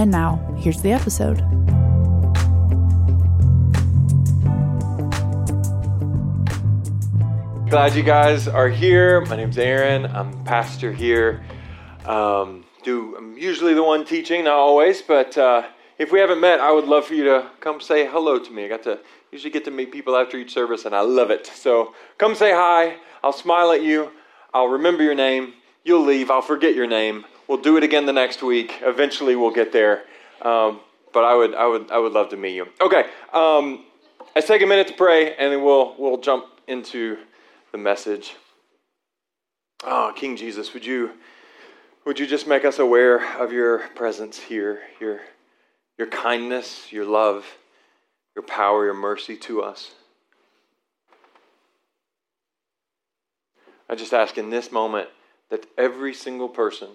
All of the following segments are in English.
And now, here's the episode. Glad you guys are here. My name's Aaron. I'm pastor here. Um, do I'm usually the one teaching, not always, but uh, if we haven't met, I would love for you to come say hello to me. I got to usually get to meet people after each service, and I love it. So come say hi. I'll smile at you. I'll remember your name. You'll leave. I'll forget your name. We'll do it again the next week. Eventually, we'll get there. Um, but I would, I would, I would love to meet you. Okay. Um, let's take a minute to pray, and then we'll we'll jump into the message. Oh, King Jesus, would you would you just make us aware of your presence here, your your kindness, your love, your power, your mercy to us? I just ask in this moment that every single person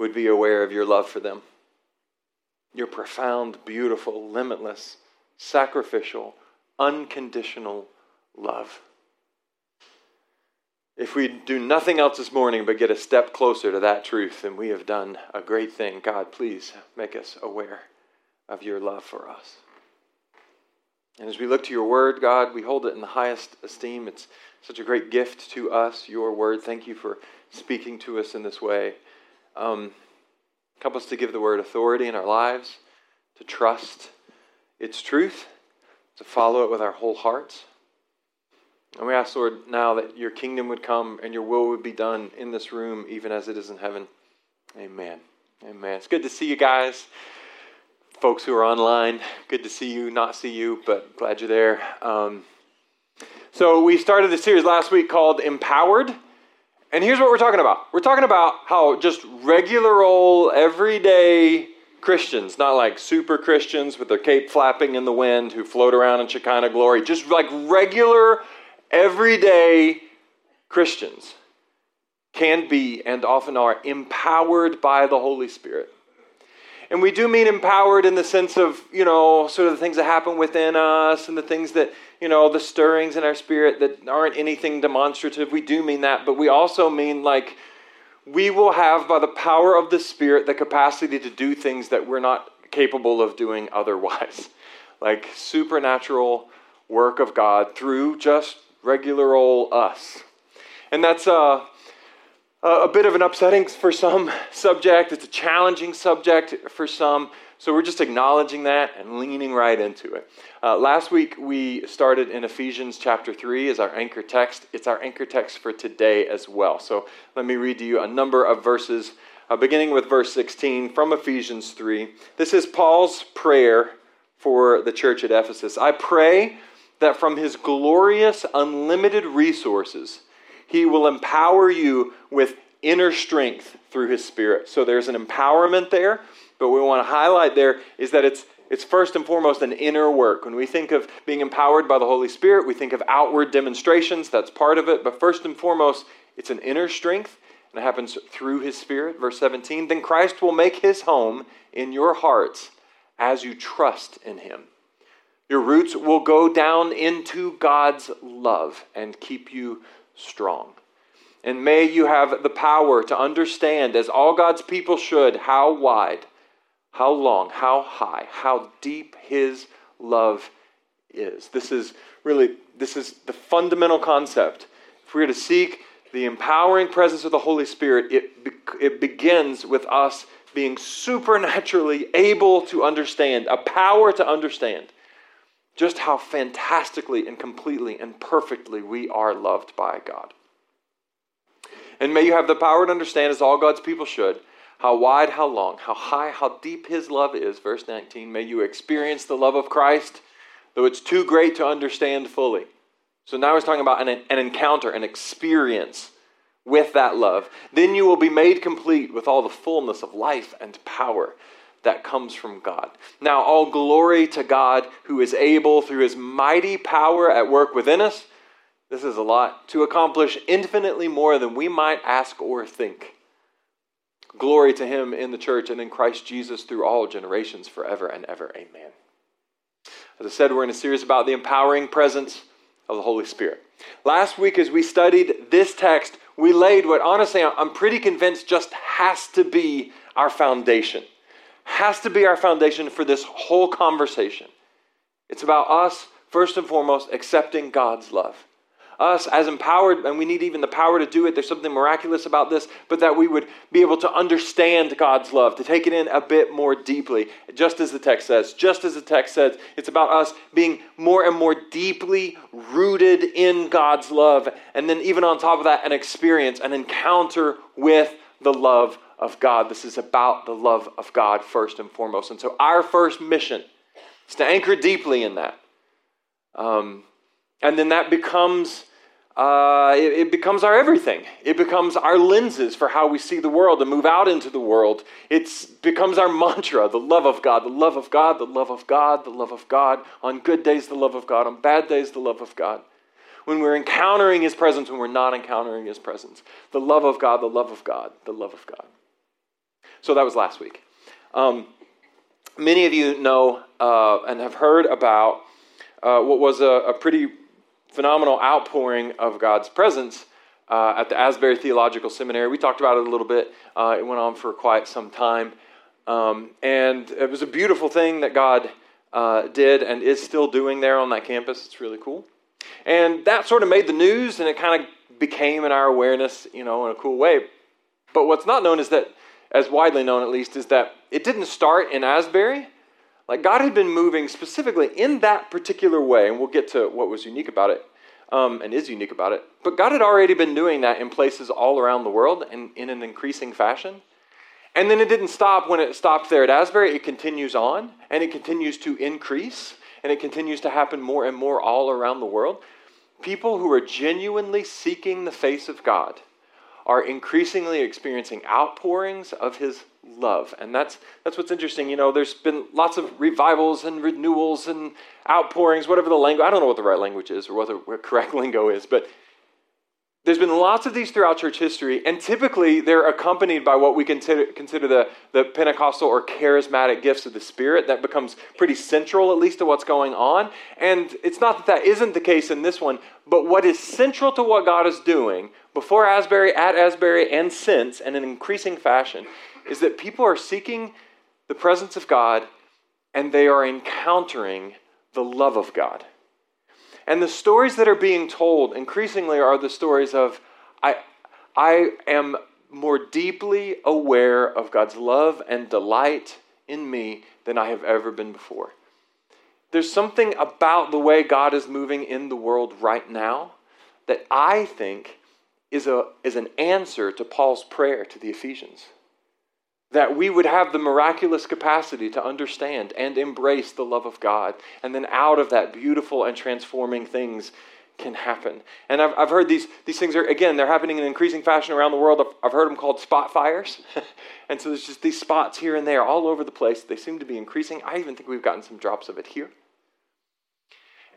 would be aware of your love for them. Your profound, beautiful, limitless, sacrificial, unconditional love. If we do nothing else this morning but get a step closer to that truth, then we have done a great thing. God, please make us aware of your love for us. And as we look to your word, God, we hold it in the highest esteem. It's such a great gift to us, your word. Thank you for speaking to us in this way. Um, help us to give the word authority in our lives, to trust its truth, to follow it with our whole hearts. And we ask, Lord, now that your kingdom would come and your will would be done in this room, even as it is in heaven. Amen. Amen. It's good to see you guys. Folks who are online, good to see you, not see you, but glad you're there. Um, so, we started a series last week called Empowered. And here's what we're talking about we're talking about how just regular old, everyday Christians, not like super Christians with their cape flapping in the wind who float around in Shekinah glory, just like regular, everyday Christians can be and often are empowered by the Holy Spirit. And we do mean empowered in the sense of, you know, sort of the things that happen within us and the things that, you know, the stirrings in our spirit that aren't anything demonstrative. We do mean that, but we also mean like we will have, by the power of the Spirit, the capacity to do things that we're not capable of doing otherwise. like supernatural work of God through just regular old us. And that's uh, a bit of an upsetting for some subject. It's a challenging subject for some. So we're just acknowledging that and leaning right into it. Uh, last week we started in Ephesians chapter 3 as our anchor text. It's our anchor text for today as well. So let me read to you a number of verses, uh, beginning with verse 16 from Ephesians 3. This is Paul's prayer for the church at Ephesus. I pray that from his glorious, unlimited resources, he will empower you with inner strength through his spirit. So there's an empowerment there, but we want to highlight there is that it's it's first and foremost an inner work. When we think of being empowered by the Holy Spirit, we think of outward demonstrations, that's part of it, but first and foremost, it's an inner strength, and it happens through his spirit. Verse 17, then Christ will make his home in your hearts as you trust in him. Your roots will go down into God's love and keep you strong. And may you have the power to understand, as all God's people should, how wide, how long, how high, how deep His love is. This is really this is the fundamental concept. If we are to seek the empowering presence of the Holy Spirit, it, it begins with us being supernaturally able to understand, a power to understand just how fantastically and completely and perfectly we are loved by God. And may you have the power to understand, as all God's people should, how wide, how long, how high, how deep His love is. Verse 19. May you experience the love of Christ, though it's too great to understand fully. So now he's talking about an, an encounter, an experience with that love. Then you will be made complete with all the fullness of life and power that comes from God. Now, all glory to God who is able, through his mighty power at work within us, this is a lot, to accomplish infinitely more than we might ask or think. Glory to him in the church and in Christ Jesus through all generations, forever and ever. Amen. As I said, we're in a series about the empowering presence of the Holy Spirit. Last week, as we studied this text, we laid what honestly I'm pretty convinced just has to be our foundation. Has to be our foundation for this whole conversation. It's about us, first and foremost, accepting God's love us as empowered, and we need even the power to do it. There's something miraculous about this, but that we would be able to understand God's love, to take it in a bit more deeply, just as the text says. Just as the text says, it's about us being more and more deeply rooted in God's love. And then, even on top of that, an experience, an encounter with the love of God. This is about the love of God first and foremost. And so, our first mission is to anchor deeply in that. Um, and then that becomes uh, it, it, becomes our everything. It becomes our lenses for how we see the world and move out into the world. It becomes our mantra the love of God, the love of God, the love of God, the love of God. On good days, the love of God. On bad days, the love of God. When we're encountering His presence, when we're not encountering His presence. The love of God, the love of God, the love of God. So that was last week. Um, many of you know uh, and have heard about uh, what was a, a pretty phenomenal outpouring of God's presence uh, at the Asbury Theological Seminary. We talked about it a little bit. Uh, it went on for quite some time. Um, and it was a beautiful thing that God uh, did and is still doing there on that campus. It's really cool. And that sort of made the news and it kind of became in our awareness, you know, in a cool way. But what's not known is that, as widely known at least, is that it didn't start in Asbury. Like God had been moving specifically in that particular way, and we'll get to what was unique about it um, and is unique about it. But God had already been doing that in places all around the world and in an increasing fashion. And then it didn't stop when it stopped there at Asbury. It continues on and it continues to increase and it continues to happen more and more all around the world. People who are genuinely seeking the face of God are increasingly experiencing outpourings of His love. And that's, that's what's interesting. You know, there's been lots of revivals and renewals and outpourings, whatever the language, I don't know what the right language is or what the correct lingo is, but there's been lots of these throughout church history, and typically they're accompanied by what we consider, consider the, the Pentecostal or charismatic gifts of the Spirit. That becomes pretty central, at least, to what's going on. And it's not that that isn't the case in this one, but what is central to what God is doing before Asbury, at Asbury, and since, and in increasing fashion, is that people are seeking the presence of God and they are encountering the love of God. And the stories that are being told increasingly are the stories of I, I am more deeply aware of God's love and delight in me than I have ever been before. There's something about the way God is moving in the world right now that I think is, a, is an answer to Paul's prayer to the Ephesians that we would have the miraculous capacity to understand and embrace the love of God. And then out of that, beautiful and transforming things can happen. And I've, I've heard these, these things are, again, they're happening in increasing fashion around the world. I've, I've heard them called spot fires. and so there's just these spots here and there all over the place. They seem to be increasing. I even think we've gotten some drops of it here.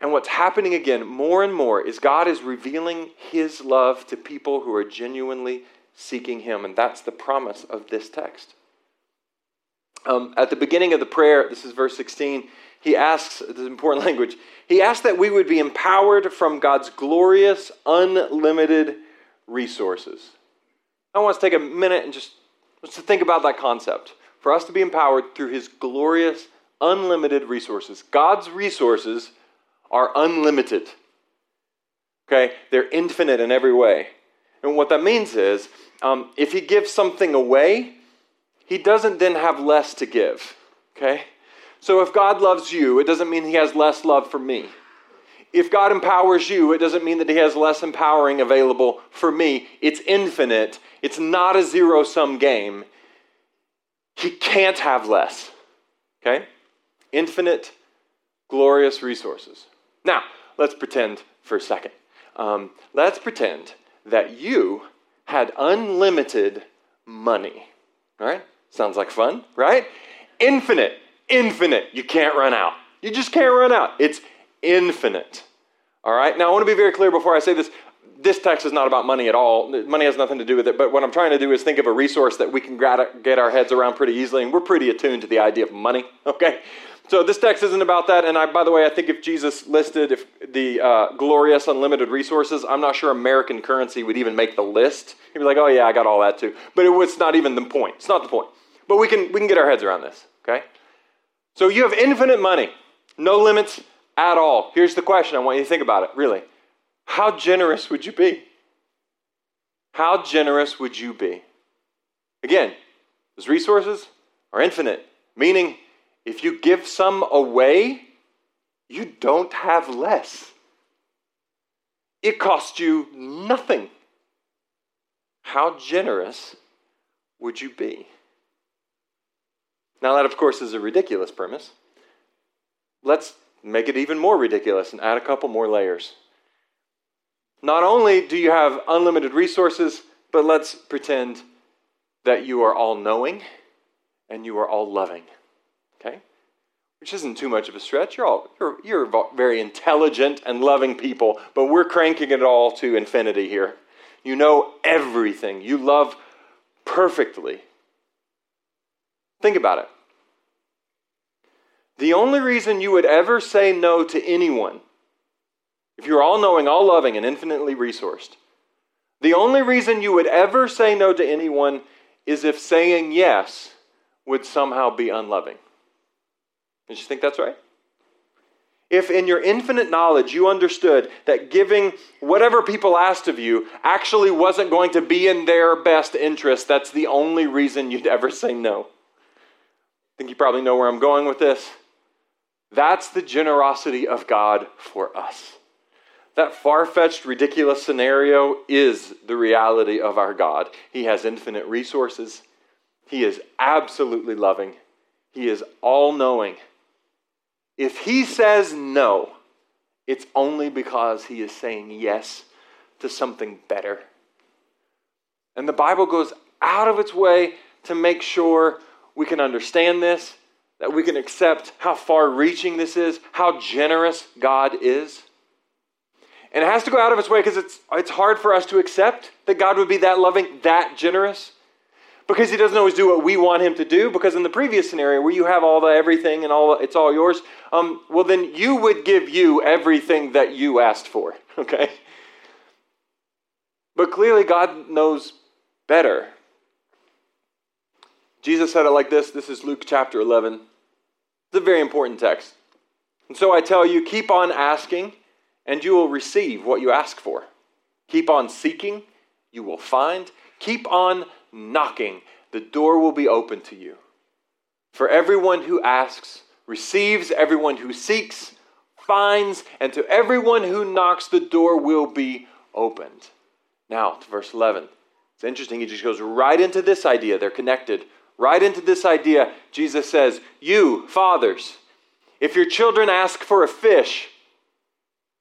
And what's happening again more and more is God is revealing his love to people who are genuinely seeking him. And that's the promise of this text. Um, at the beginning of the prayer, this is verse 16, he asks, this is important language, he asks that we would be empowered from God's glorious, unlimited resources. I want us to take a minute and just, just to think about that concept. For us to be empowered through his glorious, unlimited resources. God's resources are unlimited. Okay? They're infinite in every way. And what that means is, um, if he gives something away, he doesn't then have less to give. Okay? So if God loves you, it doesn't mean he has less love for me. If God empowers you, it doesn't mean that he has less empowering available for me. It's infinite, it's not a zero sum game. He can't have less. Okay? Infinite, glorious resources. Now, let's pretend for a second. Um, let's pretend that you had unlimited money. All right? Sounds like fun, right? infinite, infinite. You can't run out. You just can't run out. It's infinite. All right? Now, I want to be very clear before I say this. This text is not about money at all. Money has nothing to do with it. But what I'm trying to do is think of a resource that we can get our heads around pretty easily. And we're pretty attuned to the idea of money, okay? So this text isn't about that. And I, by the way, I think if Jesus listed if the uh, glorious unlimited resources, I'm not sure American currency would even make the list. He'd be like, "Oh yeah, I got all that too." But it was not even the point. It's not the point. But we can we can get our heads around this. Okay. So you have infinite money, no limits at all. Here's the question. I want you to think about it. Really, how generous would you be? How generous would you be? Again, those resources are infinite, meaning if you give some away, you don't have less. It costs you nothing. How generous would you be? Now, that, of course, is a ridiculous premise. Let's make it even more ridiculous and add a couple more layers. Not only do you have unlimited resources, but let's pretend that you are all knowing and you are all loving? Which isn't too much of a stretch. You're all you're, you're very intelligent and loving people, but we're cranking it all to infinity here. You know everything. You love perfectly. Think about it. The only reason you would ever say no to anyone, if you're all knowing, all loving, and infinitely resourced, the only reason you would ever say no to anyone is if saying yes would somehow be unloving. Did you think that's right? If in your infinite knowledge you understood that giving whatever people asked of you actually wasn't going to be in their best interest, that's the only reason you'd ever say no. I think you probably know where I'm going with this. That's the generosity of God for us. That far fetched, ridiculous scenario is the reality of our God. He has infinite resources, He is absolutely loving, He is all knowing. If he says no, it's only because he is saying yes to something better. And the Bible goes out of its way to make sure we can understand this, that we can accept how far reaching this is, how generous God is. And it has to go out of its way because it's, it's hard for us to accept that God would be that loving, that generous because he doesn't always do what we want him to do because in the previous scenario where you have all the everything and all it's all yours um, well then you would give you everything that you asked for okay? But clearly god knows better. Jesus said it like this this is luke chapter 11 it's a very important text. And so i tell you keep on asking and you will receive what you ask for. Keep on seeking you will find. Keep on knocking, the door will be open to you. For everyone who asks receives, everyone who seeks finds, and to everyone who knocks, the door will be opened. Now, to verse 11. It's interesting. He just goes right into this idea. They're connected. Right into this idea, Jesus says, You, fathers, if your children ask for a fish,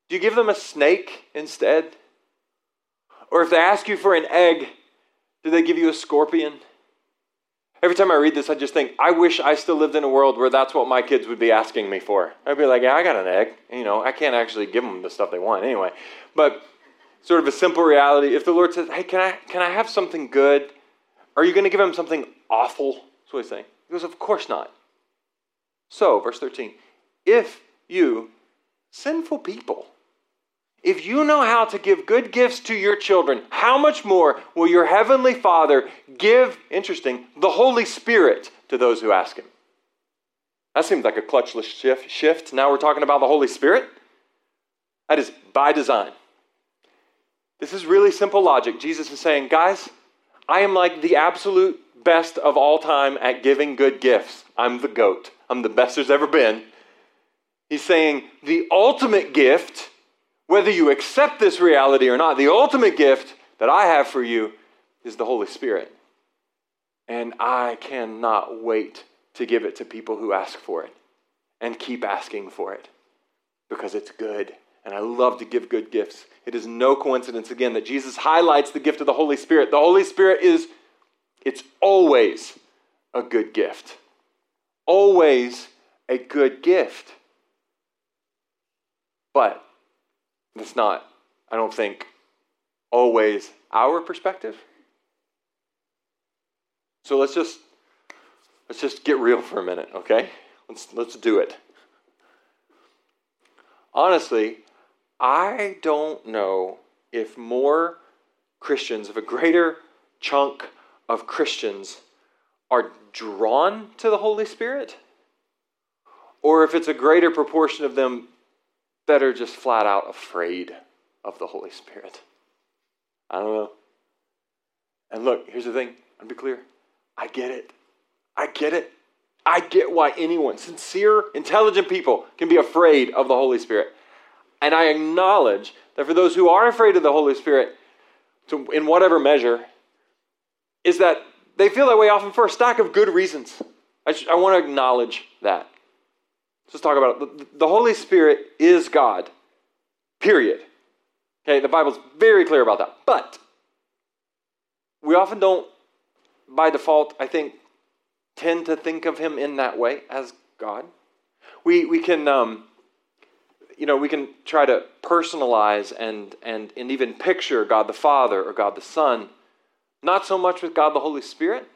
do you give them a snake instead? Or if they ask you for an egg, do they give you a scorpion? Every time I read this, I just think, I wish I still lived in a world where that's what my kids would be asking me for. I'd be like, yeah, I got an egg. You know, I can't actually give them the stuff they want anyway. But sort of a simple reality. If the Lord says, hey, can I, can I have something good? Are you going to give him something awful? That's what he's saying. He goes, of course not. So, verse 13, if you, sinful people, if you know how to give good gifts to your children, how much more will your heavenly Father give, interesting, the Holy Spirit to those who ask Him? That seems like a clutchless shift. shift. Now we're talking about the Holy Spirit. That is by design. This is really simple logic. Jesus is saying, guys, I am like the absolute best of all time at giving good gifts. I'm the goat. I'm the best there's ever been. He's saying the ultimate gift whether you accept this reality or not, the ultimate gift that I have for you is the Holy Spirit. And I cannot wait to give it to people who ask for it and keep asking for it because it's good. And I love to give good gifts. It is no coincidence, again, that Jesus highlights the gift of the Holy Spirit. The Holy Spirit is, it's always a good gift. always a good gift. But it's not, I don't think, always our perspective. So let's just let's just get real for a minute, okay? Let's let's do it. Honestly, I don't know if more Christians, if a greater chunk of Christians are drawn to the Holy Spirit, or if it's a greater proportion of them that are just flat out afraid of the Holy Spirit. I don't know. And look, here's the thing, I'll be clear. I get it. I get it. I get why anyone, sincere, intelligent people, can be afraid of the Holy Spirit. And I acknowledge that for those who are afraid of the Holy Spirit, to, in whatever measure, is that they feel that way often for a stack of good reasons. I, I want to acknowledge that. Let's talk about it. The, Holy Spirit is God, period. Okay, the Bible's very clear about that. But we often don't, by default, I think, tend to think of him in that way as God. We, we can, um, you know, we can try to personalize and, and, and even picture God the Father or God the Son, not so much with God the Holy Spirit.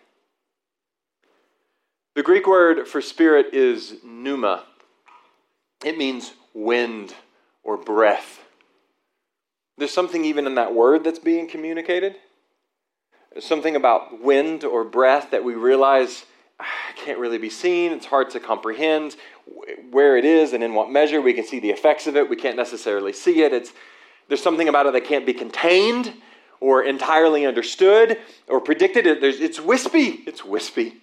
The Greek word for spirit is pneuma. It means wind or breath. There's something even in that word that's being communicated. There's something about wind or breath that we realize ah, can't really be seen. It's hard to comprehend where it is and in what measure. We can see the effects of it. We can't necessarily see it. It's, there's something about it that can't be contained or entirely understood or predicted. It's wispy. It's wispy.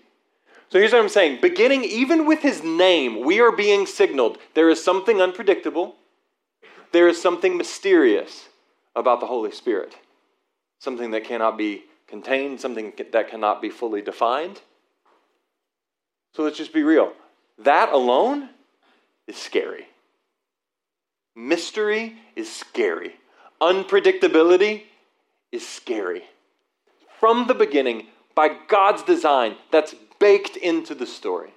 So here's what I'm saying. Beginning even with his name, we are being signaled there is something unpredictable, there is something mysterious about the Holy Spirit, something that cannot be contained, something that cannot be fully defined. So let's just be real. That alone is scary. Mystery is scary. Unpredictability is scary. From the beginning, by God's design, that's baked into the story.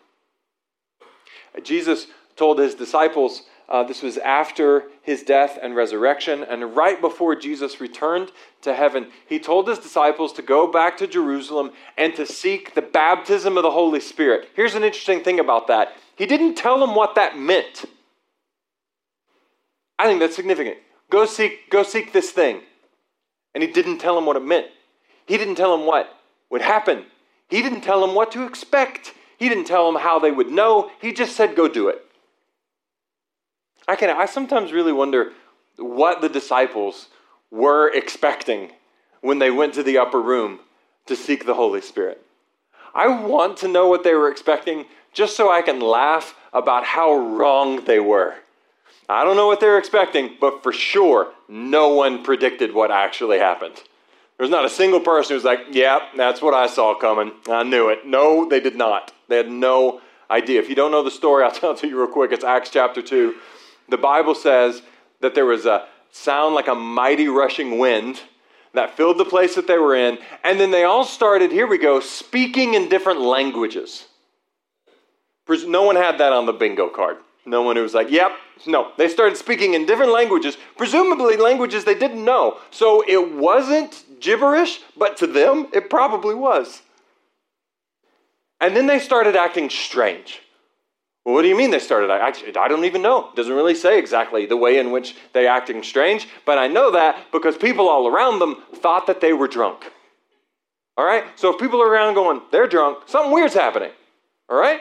Jesus told his disciples, uh, this was after his death and resurrection, and right before Jesus returned to heaven, he told his disciples to go back to Jerusalem and to seek the baptism of the Holy Spirit. Here's an interesting thing about that he didn't tell them what that meant. I think that's significant. Go seek, go seek this thing. And he didn't tell them what it meant. He didn't tell them what would happen. He didn't tell them what to expect. He didn't tell them how they would know. He just said, go do it. I, can, I sometimes really wonder what the disciples were expecting when they went to the upper room to seek the Holy Spirit. I want to know what they were expecting just so I can laugh about how wrong they were. I don't know what they were expecting, but for sure, no one predicted what actually happened. There's not a single person who's like, yeah, that's what I saw coming. I knew it. No, they did not. They had no idea. If you don't know the story, I'll tell it to you real quick. It's Acts chapter 2. The Bible says that there was a sound like a mighty rushing wind that filled the place that they were in. And then they all started, here we go, speaking in different languages. No one had that on the bingo card. No one who was like, yep, no. They started speaking in different languages, presumably languages they didn't know. So it wasn't gibberish, but to them, it probably was. And then they started acting strange. Well, what do you mean they started? Actually, I don't even know. It doesn't really say exactly the way in which they acting strange, but I know that because people all around them thought that they were drunk. All right? So if people are around going, they're drunk, something weird's happening. All right?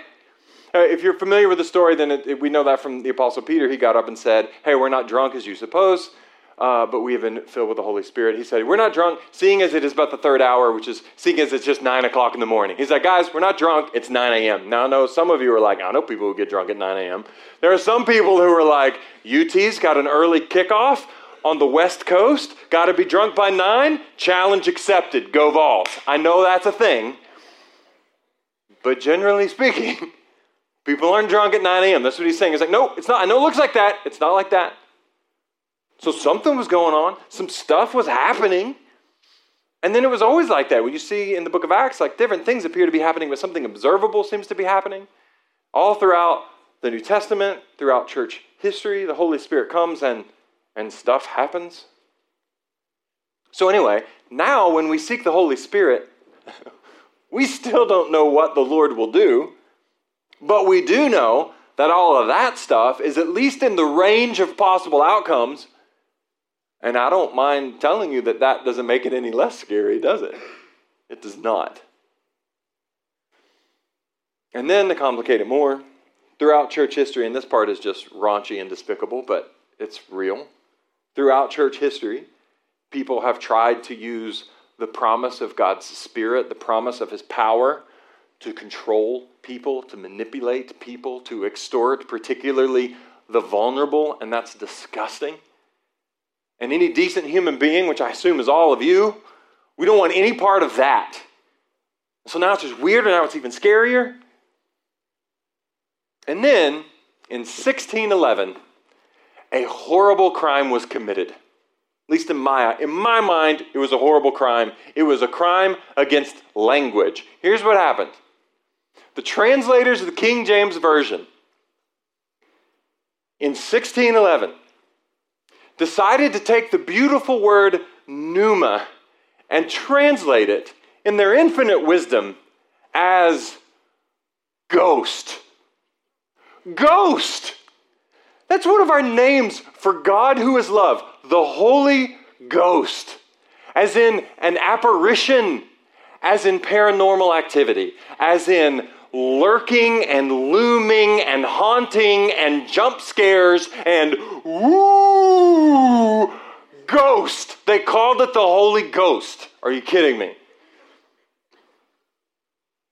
Uh, if you're familiar with the story, then it, it, we know that from the Apostle Peter. He got up and said, Hey, we're not drunk as you suppose, uh, but we have been filled with the Holy Spirit. He said, We're not drunk, seeing as it is about the third hour, which is seeing as it's just 9 o'clock in the morning. He's like, Guys, we're not drunk, it's 9 a.m. Now, I know some of you are like, I know people who get drunk at 9 a.m. There are some people who are like, UT's got an early kickoff on the West Coast, got to be drunk by 9, challenge accepted, go Vols. I know that's a thing. But generally speaking, People aren't drunk at 9 a.m. That's what he's saying. He's like, no, it's not. I know it looks like that. It's not like that. So something was going on. Some stuff was happening. And then it was always like that. When you see in the book of Acts, like different things appear to be happening, but something observable seems to be happening. All throughout the New Testament, throughout church history, the Holy Spirit comes and, and stuff happens. So, anyway, now when we seek the Holy Spirit, we still don't know what the Lord will do, but we do know that all of that stuff is at least in the range of possible outcomes. And I don't mind telling you that that doesn't make it any less scary, does it? It does not. And then to complicate it more, throughout church history, and this part is just raunchy and despicable, but it's real. Throughout church history, people have tried to use the promise of God's Spirit, the promise of His power, to control people, to manipulate people, to extort, particularly the vulnerable, and that's disgusting. And any decent human being, which I assume is all of you, we don't want any part of that. So now it's just weird, and now it's even scarier. And then in 1611, a horrible crime was committed. At least in my, in my mind, it was a horrible crime. It was a crime against language. Here's what happened the translators of the King James Version in 1611 decided to take the beautiful word pneuma and translate it in their infinite wisdom as ghost. Ghost! That's one of our names for God who is love, the Holy Ghost, as in an apparition, as in paranormal activity, as in lurking and looming and haunting and jump scares and woo ghost. They called it the Holy Ghost. Are you kidding me?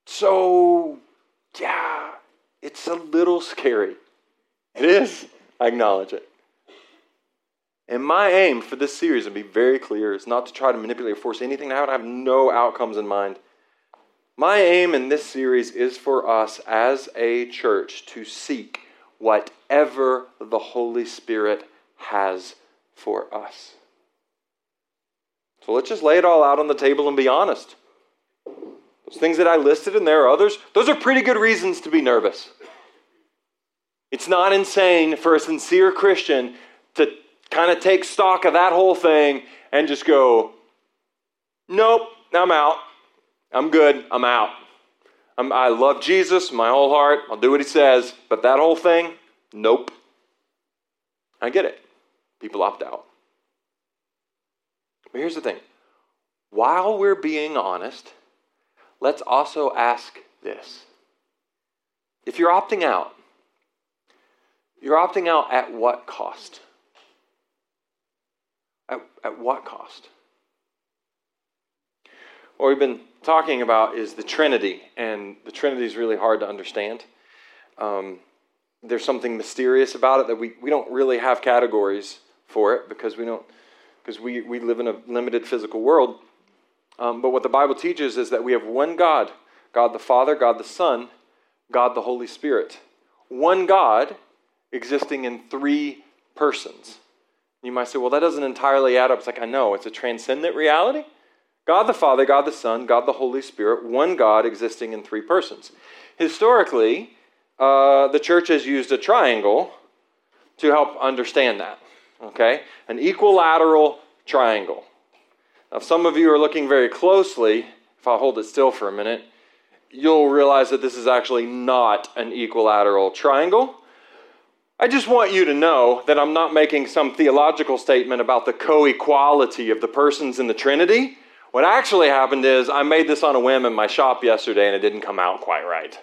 So, yeah, it's a little scary. It is. I acknowledge it. And my aim for this series, and be very clear, is not to try to manipulate or force anything. I have no outcomes in mind. My aim in this series is for us as a church to seek whatever the Holy Spirit has for us. So let's just lay it all out on the table and be honest. Those things that I listed, and there are others, those are pretty good reasons to be nervous. It's not insane for a sincere Christian to kind of take stock of that whole thing and just go, nope, I'm out. I'm good. I'm out. I'm, I love Jesus, my whole heart. I'll do what he says. But that whole thing, nope. I get it. People opt out. But here's the thing while we're being honest, let's also ask this. If you're opting out, you're opting out at what cost? At, at what cost? We've been talking about is the Trinity, and the Trinity is really hard to understand. Um, there's something mysterious about it that we, we don't really have categories for it because we don't because we, we live in a limited physical world. Um, but what the Bible teaches is that we have one God God the Father, God the Son, God the Holy Spirit. One God existing in three persons. You might say, well, that doesn't entirely add up. It's like, I know, it's a transcendent reality. God the Father, God the Son, God the Holy Spirit, one God existing in three persons. Historically, uh, the church has used a triangle to help understand that. Okay? An equilateral triangle. Now, if some of you are looking very closely, if I hold it still for a minute, you'll realize that this is actually not an equilateral triangle. I just want you to know that I'm not making some theological statement about the co equality of the persons in the Trinity. What actually happened is I made this on a whim in my shop yesterday and it didn't come out quite right.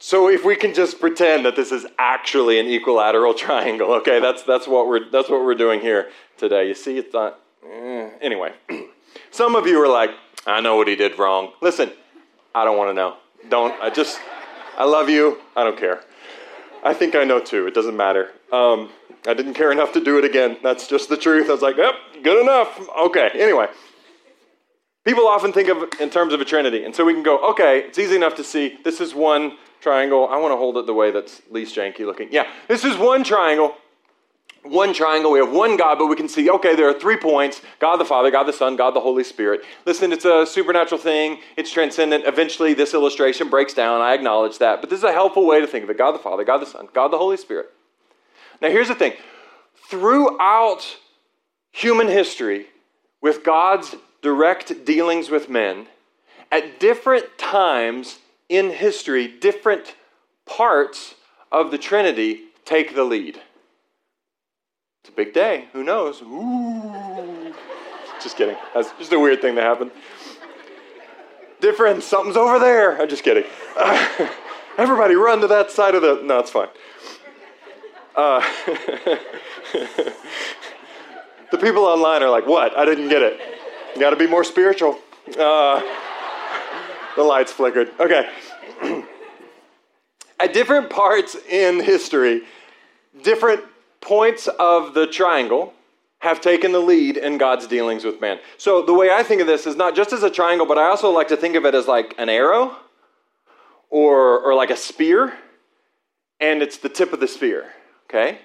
So if we can just pretend that this is actually an equilateral triangle, okay, that's, that's, what, we're, that's what we're doing here today. You see, it's not. Eh. Anyway, some of you are like, I know what he did wrong. Listen, I don't want to know. Don't, I just, I love you. I don't care. I think I know too. It doesn't matter. Um, I didn't care enough to do it again. That's just the truth. I was like, yep, good enough. Okay, anyway. People often think of in terms of a trinity. And so we can go, okay, it's easy enough to see. This is one triangle. I want to hold it the way that's least janky looking. Yeah, this is one triangle. One triangle, we have one God, but we can see, okay, there are three points God the Father, God the Son, God the Holy Spirit. Listen, it's a supernatural thing, it's transcendent. Eventually, this illustration breaks down. I acknowledge that. But this is a helpful way to think of it God the Father, God the Son, God the Holy Spirit. Now, here's the thing throughout human history, with God's direct dealings with men, at different times in history, different parts of the Trinity take the lead. It's a big day. Who knows? Ooh. Just kidding. That's just a weird thing that happened. Different. Something's over there. I'm just kidding. Uh, everybody run to that side of the. No, it's fine. Uh, the people online are like, what? I didn't get it. You got to be more spiritual. Uh, the lights flickered. Okay. At different parts in history, different points of the triangle have taken the lead in God's dealings with man. So the way I think of this is not just as a triangle, but I also like to think of it as like an arrow or, or like a spear, and it's the tip of the spear. Okay?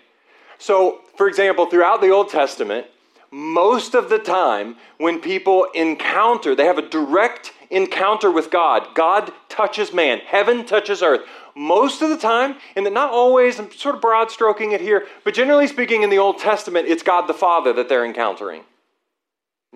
So, for example, throughout the Old Testament, most of the time when people encounter, they have a direct encounter with God. God touches man, heaven touches earth most of the time, and that not always, I'm sort of broad stroking it here, but generally speaking, in the Old Testament, it's God the Father that they're encountering.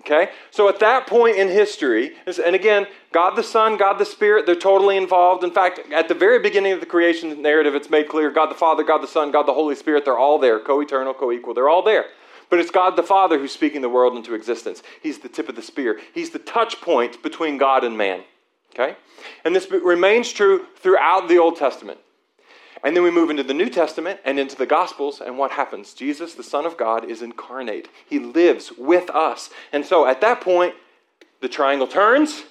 Okay? So at that point in history, and again, God the Son, God the Spirit, they're totally involved. In fact, at the very beginning of the creation narrative, it's made clear God the Father, God the Son, God the Holy Spirit, they're all there, co eternal, co equal, they're all there. But it's God the Father who's speaking the world into existence. He's the tip of the spear, He's the touch point between God and man. Okay? And this remains true throughout the Old Testament. And then we move into the New Testament and into the Gospels, and what happens? Jesus, the Son of God, is incarnate. He lives with us. And so at that point, the triangle turns,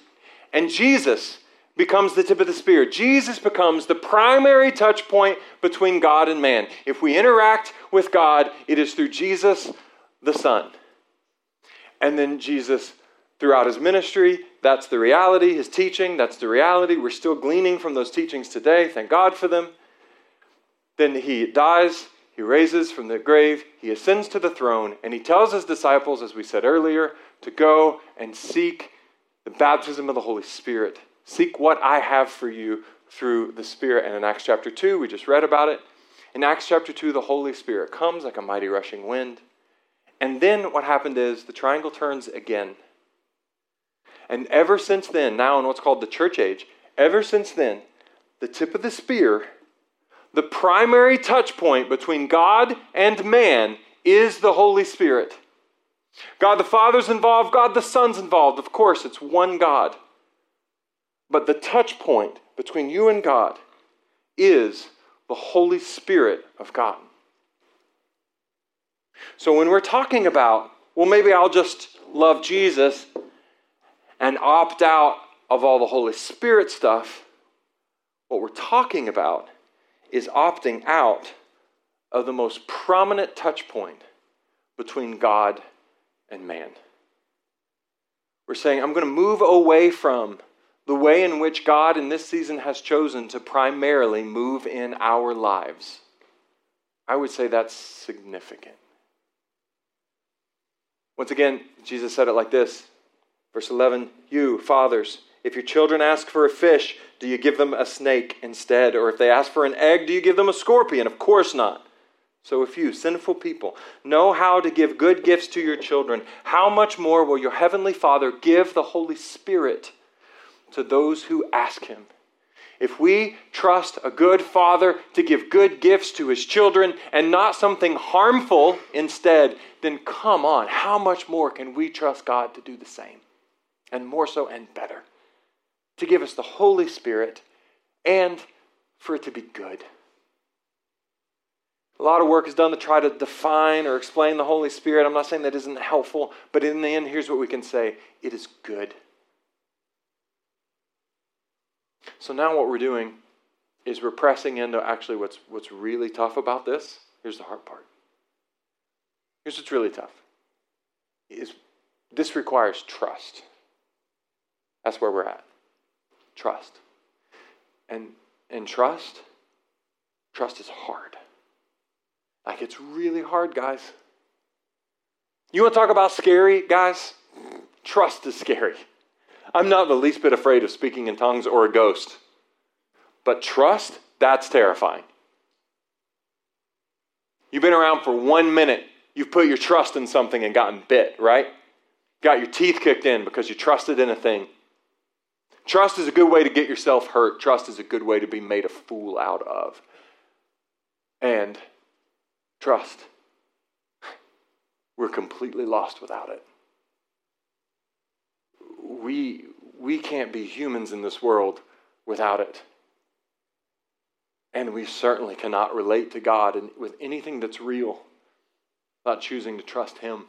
and Jesus becomes the tip of the spear. Jesus becomes the primary touch point between God and man. If we interact with God, it is through Jesus, the Son. And then Jesus, throughout his ministry, that's the reality. His teaching, that's the reality. We're still gleaning from those teachings today. Thank God for them. Then he dies, he raises from the grave, he ascends to the throne, and he tells his disciples, as we said earlier, to go and seek the baptism of the Holy Spirit. Seek what I have for you through the Spirit. And in Acts chapter 2, we just read about it. In Acts chapter 2, the Holy Spirit comes like a mighty rushing wind. And then what happened is the triangle turns again. And ever since then, now in what's called the church age, ever since then, the tip of the spear, the primary touch point between God and man is the Holy Spirit. God the Father's involved, God the Son's involved. Of course, it's one God. But the touch point between you and God is the Holy Spirit of God. So when we're talking about, well, maybe I'll just love Jesus and opt out of all the Holy Spirit stuff, what we're talking about is opting out of the most prominent touch point between God and man. We're saying, I'm going to move away from the way in which God in this season has chosen to primarily move in our lives. I would say that's significant. Once again, Jesus said it like this Verse 11 You, fathers, if your children ask for a fish, do you give them a snake instead? Or if they ask for an egg, do you give them a scorpion? Of course not. So if you, sinful people, know how to give good gifts to your children, how much more will your heavenly Father give the Holy Spirit to those who ask him? If we trust a good father to give good gifts to his children and not something harmful instead, then come on, how much more can we trust God to do the same? And more so and better. To give us the Holy Spirit and for it to be good. A lot of work is done to try to define or explain the Holy Spirit. I'm not saying that isn't helpful, but in the end, here's what we can say it is good. So now what we're doing is we're pressing into actually what's, what's really tough about this. Here's the hard part. Here's what's really tough. Is this requires trust. That's where we're at. Trust. And and trust, trust is hard. Like it's really hard, guys. You want to talk about scary, guys? Trust is scary. I'm not the least bit afraid of speaking in tongues or a ghost. But trust, that's terrifying. You've been around for one minute. You've put your trust in something and gotten bit, right? Got your teeth kicked in because you trusted in a thing. Trust is a good way to get yourself hurt. Trust is a good way to be made a fool out of. And trust, we're completely lost without it. We, we can't be humans in this world without it. And we certainly cannot relate to God with anything that's real without choosing to trust Him.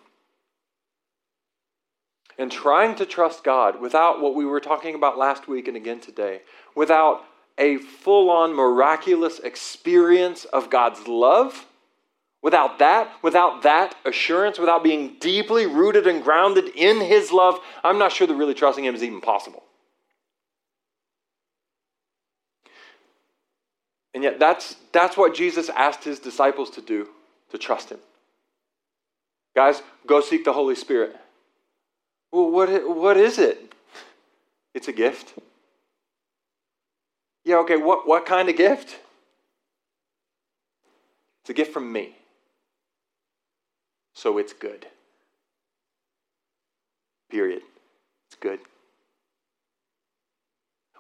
And trying to trust God without what we were talking about last week and again today, without a full on miraculous experience of God's love, without that, without that assurance, without being deeply rooted and grounded in His love, I'm not sure that really trusting Him is even possible. And yet, that's, that's what Jesus asked his disciples to do, to trust him. Guys, go seek the Holy Spirit. Well, what, what is it? It's a gift. Yeah, okay, what, what kind of gift? It's a gift from me. So it's good. Period. It's good.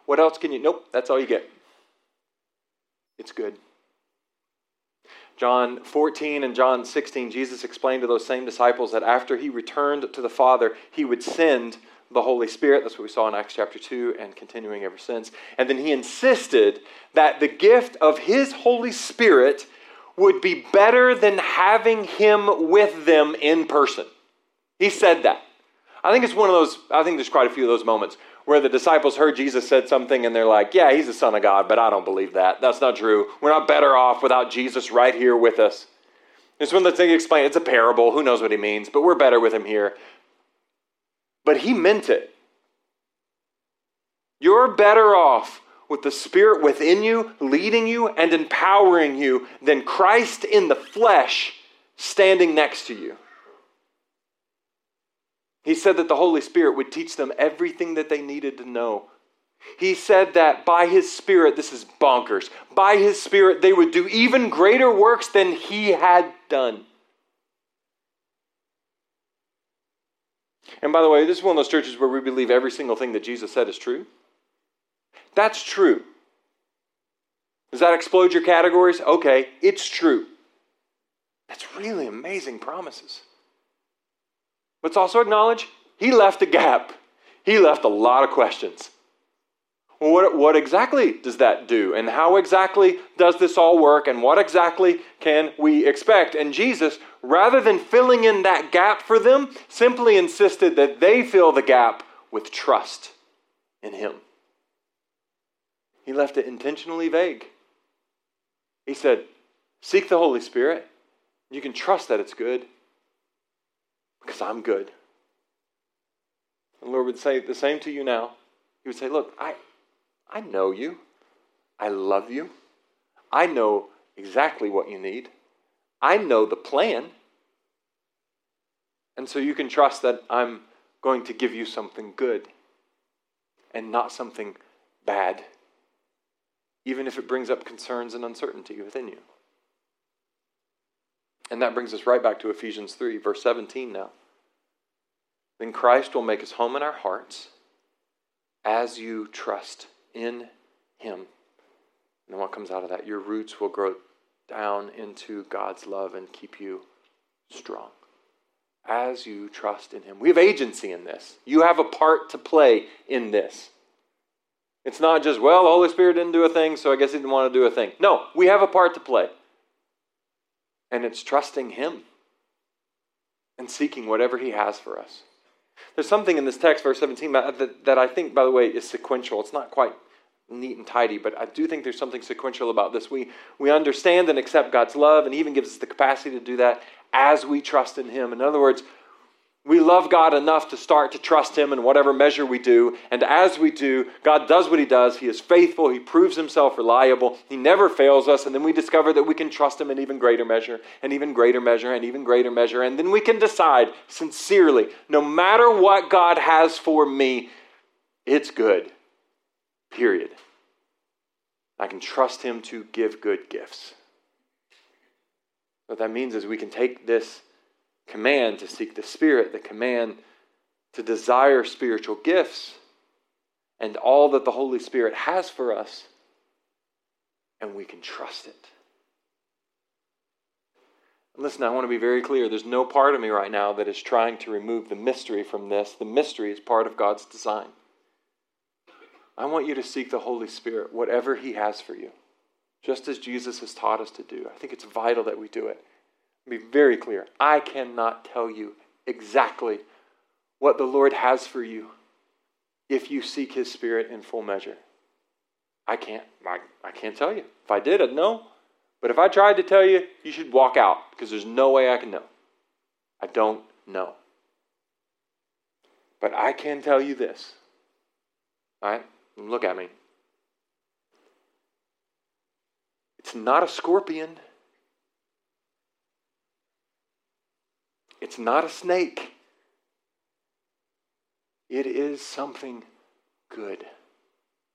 What else can you? Nope, that's all you get. It's good. John 14 and John 16, Jesus explained to those same disciples that after he returned to the Father, he would send the Holy Spirit. That's what we saw in Acts chapter 2 and continuing ever since. And then he insisted that the gift of his Holy Spirit would be better than having him with them in person. He said that. I think it's one of those, I think there's quite a few of those moments where the disciples heard Jesus said something and they're like, yeah, he's the Son of God, but I don't believe that. That's not true. We're not better off without Jesus right here with us. It's when the thing explained, it's a parable. Who knows what he means? But we're better with him here. But he meant it. You're better off with the Spirit within you, leading you and empowering you, than Christ in the flesh standing next to you. He said that the Holy Spirit would teach them everything that they needed to know. He said that by His Spirit, this is bonkers, by His Spirit, they would do even greater works than He had done. And by the way, this is one of those churches where we believe every single thing that Jesus said is true. That's true. Does that explode your categories? Okay, it's true. That's really amazing promises. Let's also acknowledge he left a gap. He left a lot of questions. What, what exactly does that do? And how exactly does this all work? And what exactly can we expect? And Jesus, rather than filling in that gap for them, simply insisted that they fill the gap with trust in Him. He left it intentionally vague. He said, Seek the Holy Spirit. You can trust that it's good because I'm good. And the Lord would say the same to you now. He would say, Look, I, I know you. I love you. I know exactly what you need. I know the plan. And so you can trust that I'm going to give you something good and not something bad, even if it brings up concerns and uncertainty within you. And that brings us right back to Ephesians 3, verse 17 now. Then Christ will make his home in our hearts as you trust in him. And what comes out of that? Your roots will grow down into God's love and keep you strong as you trust in him. We have agency in this. You have a part to play in this. It's not just, well, the Holy Spirit didn't do a thing, so I guess he didn't want to do a thing. No, we have a part to play. And it's trusting Him and seeking whatever He has for us. There's something in this text, verse 17, that, I think, by the way, is sequential. It's not quite neat and tidy, but I do think there's something sequential about this. We, we understand and accept God's love, and He even gives us the capacity to do that as we trust in Him. In other words, We love God enough to start to trust Him in whatever measure we do. And as we do, God does what He does. He is faithful. He proves Himself reliable. He never fails us. And then we discover that we can trust Him in even greater measure, and even greater measure, and even greater measure. And then we can decide sincerely no matter what God has for me, it's good. Period. I can trust Him to give good gifts. What that means is we can take this command to seek the Spirit, the command to desire spiritual gifts, and all that the Holy Spirit has for us, and we can trust it. Listen, I want to be very clear. There's no part of me right now that is trying to remove the mystery from this. The mystery is part of God's design. I want you to seek the Holy Spirit, whatever He has for you, just as Jesus has taught us to do. I think it's vital that we do it be very clear. I cannot tell you exactly what the Lord has for you if you seek His Spirit in full measure. I can't. I, I can't tell you. If I did, I'd know. But if I tried to tell you, you should walk out because there's no way I can know. I don't know. But I can tell you this. All right? Look at me. It's not a scorpion. It's not a snake. It is something good.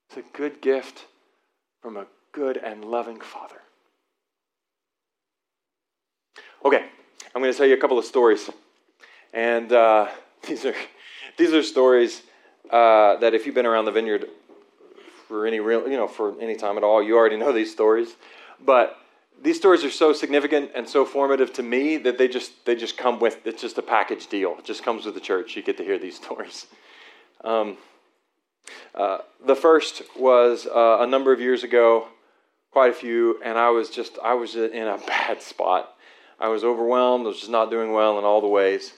It's a good gift from a good and loving Father. Okay, I'm going to tell you a couple of stories. And uh, these, are, these are stories uh, that if you've been around the vineyard for any real, you know, for any time at all, you already know these stories. But these stories are so significant and so formative to me that they just they just come with it's just a package deal. It just comes with the church. You get to hear these stories. Um, uh, the first was uh, a number of years ago, quite a few, and I was just I was in a bad spot. I was overwhelmed. I was just not doing well in all the ways.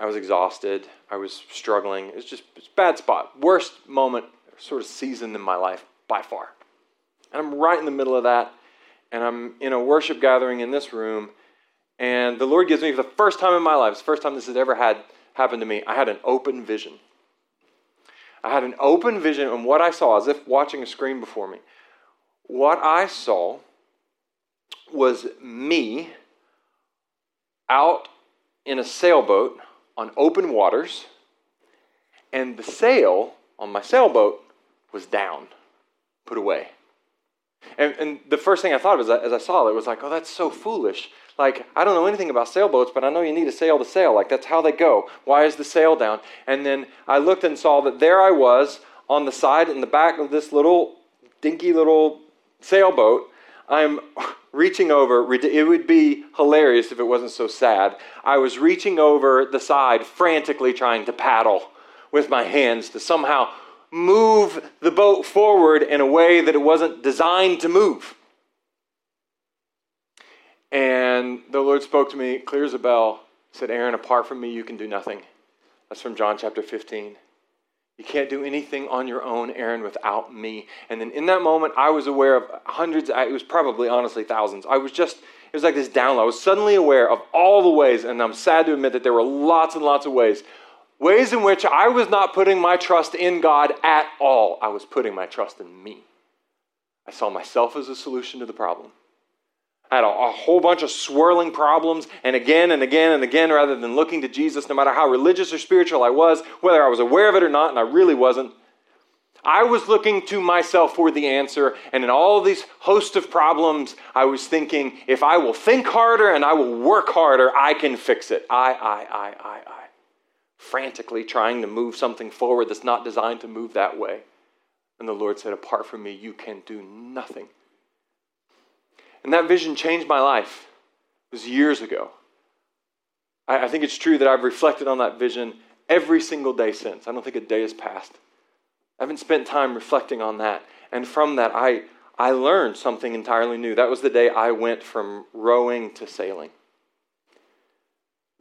I was exhausted. I was struggling. It was just it was bad spot. Worst moment, sort of season in my life by far. And I'm right in the middle of that and I'm in a worship gathering in this room, and the Lord gives me, for the first time in my life, it's the first time this has ever had happened to me, I had an open vision. I had an open vision, and what I saw, as if watching a screen before me, what I saw was me out in a sailboat on open waters, and the sail on my sailboat was down, put away. And, and the first thing I thought of as I, as I saw it was like, oh, that's so foolish. Like, I don't know anything about sailboats, but I know you need a sail to sail. Like, that's how they go. Why is the sail down? And then I looked and saw that there I was on the side in the back of this little dinky little sailboat. I'm reaching over. It would be hilarious if it wasn't so sad. I was reaching over the side, frantically trying to paddle with my hands to somehow move the boat forward in a way that it wasn't designed to move. And the Lord spoke to me, clear as a bell, said, Aaron, apart from me, you can do nothing. That's from John chapter 15. You can't do anything on your own, Aaron, without me. And then in that moment, I was aware of hundreds, it was probably honestly thousands. I was just, it was like this download. I was suddenly aware of all the ways, and I'm sad to admit that there were lots and lots of ways Ways in which I was not putting my trust in God at all. I was putting my trust in me. I saw myself as a solution to the problem. I had a, a, whole bunch of swirling problems, and again and again and again, rather than looking to Jesus, no matter how religious or spiritual I was, whether I was aware of it or not, and I really wasn't, I was looking to myself for the answer, and in all these host of problems, I was thinking, if I will think harder and I will work harder, I can fix it. I, I, I, I, I frantically trying to move something forward that's not designed to move that way. And the Lord said, Apart from me, you can do nothing. And that vision changed my life. It was years ago. I, I think it's true that I've reflected on that vision every single day since. I don't think a day has passed. I haven't spent time reflecting on that. And from that, I, I learned something entirely new. That was the day I went from rowing to sailing.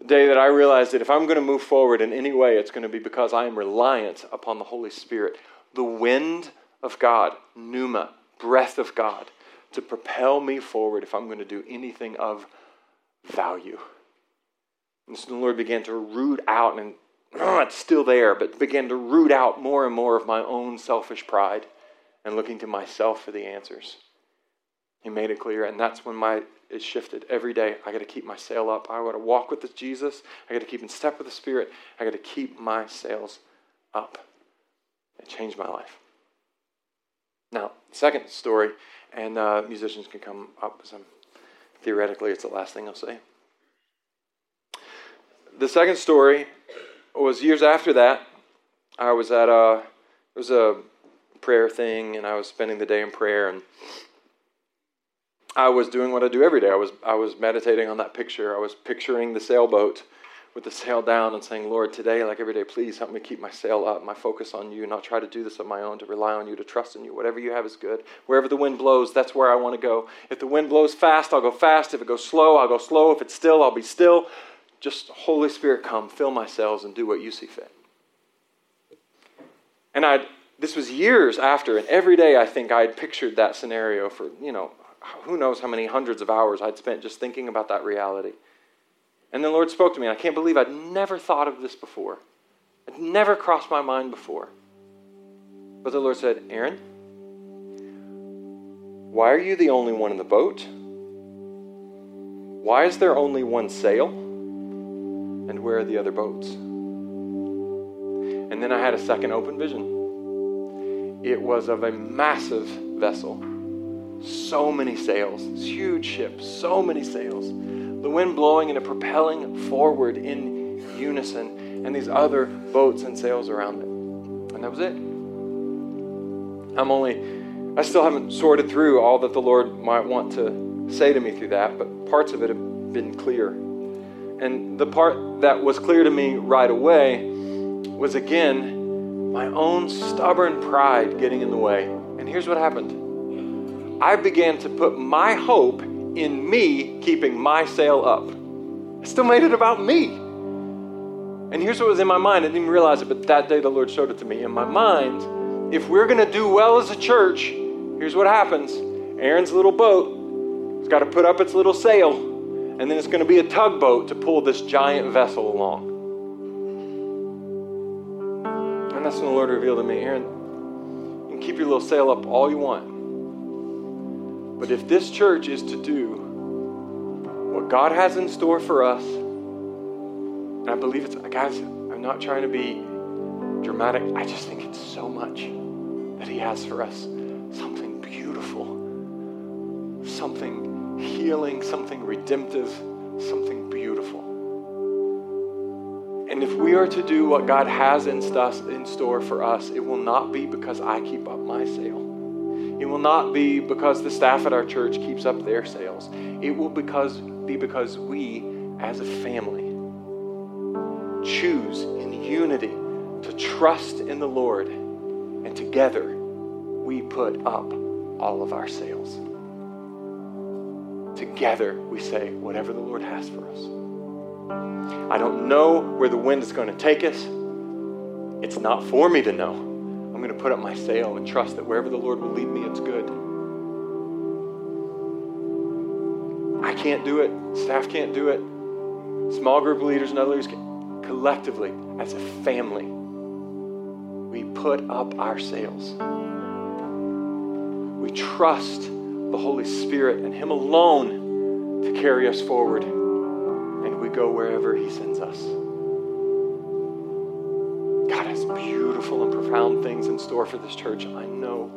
Day that I realized that if I'm going to move forward in any way, it's going to be because I am reliant upon the Holy Spirit, the wind of God, pneuma, breath of God, to propel me forward if I'm going to do anything of value. And so the Lord began to root out, and oh, it's still there, but began to root out more and more of my own selfish pride and looking to myself for the answers. He made it clear, and that's when my it shifted every day. I got to keep my sail up. I got to walk with Jesus. I got to keep in step with the Spirit. I got to keep my sails up. It changed my life. Now, second story, and uh, musicians can come up. Some, theoretically, it's the last thing I'll say. The second story was years after that. I was at a it was a prayer thing, and I was spending the day in prayer, and I was doing what I do every day. I was I was meditating on that picture. I was picturing the sailboat with the sail down and saying, Lord, today, like every day, please help me keep my sail up, my focus on you, not try to do this on my own, to rely on you, to trust in you. Whatever you have is good. Wherever the wind blows, that's where I want to go. If the wind blows fast, I'll go fast. If it goes slow, I'll go slow. If it's still, I'll be still. Just Holy Spirit, come, fill my sails, and do what you see fit. And I this was years after, and every day I think I'd pictured that scenario for, you know, who knows how many hundreds of hours I'd spent just thinking about that reality. And the Lord spoke to me. I can't believe I'd never thought of this before. It never crossed my mind before. But the Lord said, Aaron, why are you the only one in the boat? Why is there only one sail? And where are the other boats? And then I had a second open vision. It was of a massive vessel. So many sails, huge ship, so many sails the wind blowing and it propelling forward in unison, and these other boats and sails around it. And that was it. I'm only, I still haven't sorted through all that the Lord might want to say to me through that, but parts of it have been clear. And the part that was clear to me right away was again my own stubborn pride getting in the way. And here's what happened I began to put my hope in me keeping my sail up. I still made it about me. And here's what was in my mind. I didn't even realize it, but that day the Lord showed it to me. In my mind, if we're going to do well as a church, here's what happens Aaron's little boat has got to put up its little sail, and then it's going to be a tugboat to pull this giant vessel along. And that's when the Lord revealed to me Aaron, you can keep your little sail up all you want. But if this church is to do what God has in store for us, and I believe it's, guys, I'm not trying to be dramatic. I just think it's so much that He has for us. Something beautiful, something healing, something redemptive, something beautiful. And if we are to do what God has in, in store for us, it will not be because I keep up my sail. It will not be because the staff at our church keeps up their sails. It will because, be because we, as a family, choose in unity to trust in the Lord, and together we put up all of our sails. Together we say, whatever the Lord has for us. I don't know where the wind is going to take us. It's not for me to know. I'm going to put up my sail and trust that wherever the Lord will lead me, it's good. I can't do it. Staff can't do it. Small group leaders and others can. Collectively, as a family, we put up our sails. We trust the Holy Spirit and Him alone to carry us forward, and we go wherever He sends us store for this church, I know.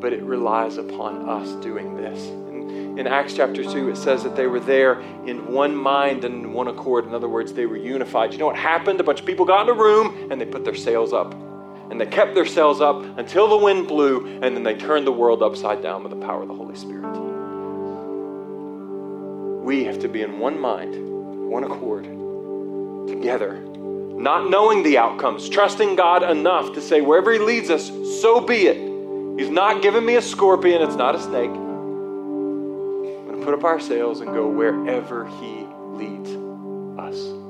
But it relies upon us doing this. In, in Acts chapter 2, it says that they were there in one mind and in one accord. In other words, they were unified. You know what happened? A bunch of people got in a room and they put their sails up. And they kept their sails up until the wind blew, and then they turned the world upside down with the power of the Holy Spirit. We have to be in one mind, one accord, together not knowing the outcomes, trusting God enough to say, wherever He leads us, so be it. He's not giving me a scorpion, it's not a snake. I'm going to put up our sails and go wherever He leads us.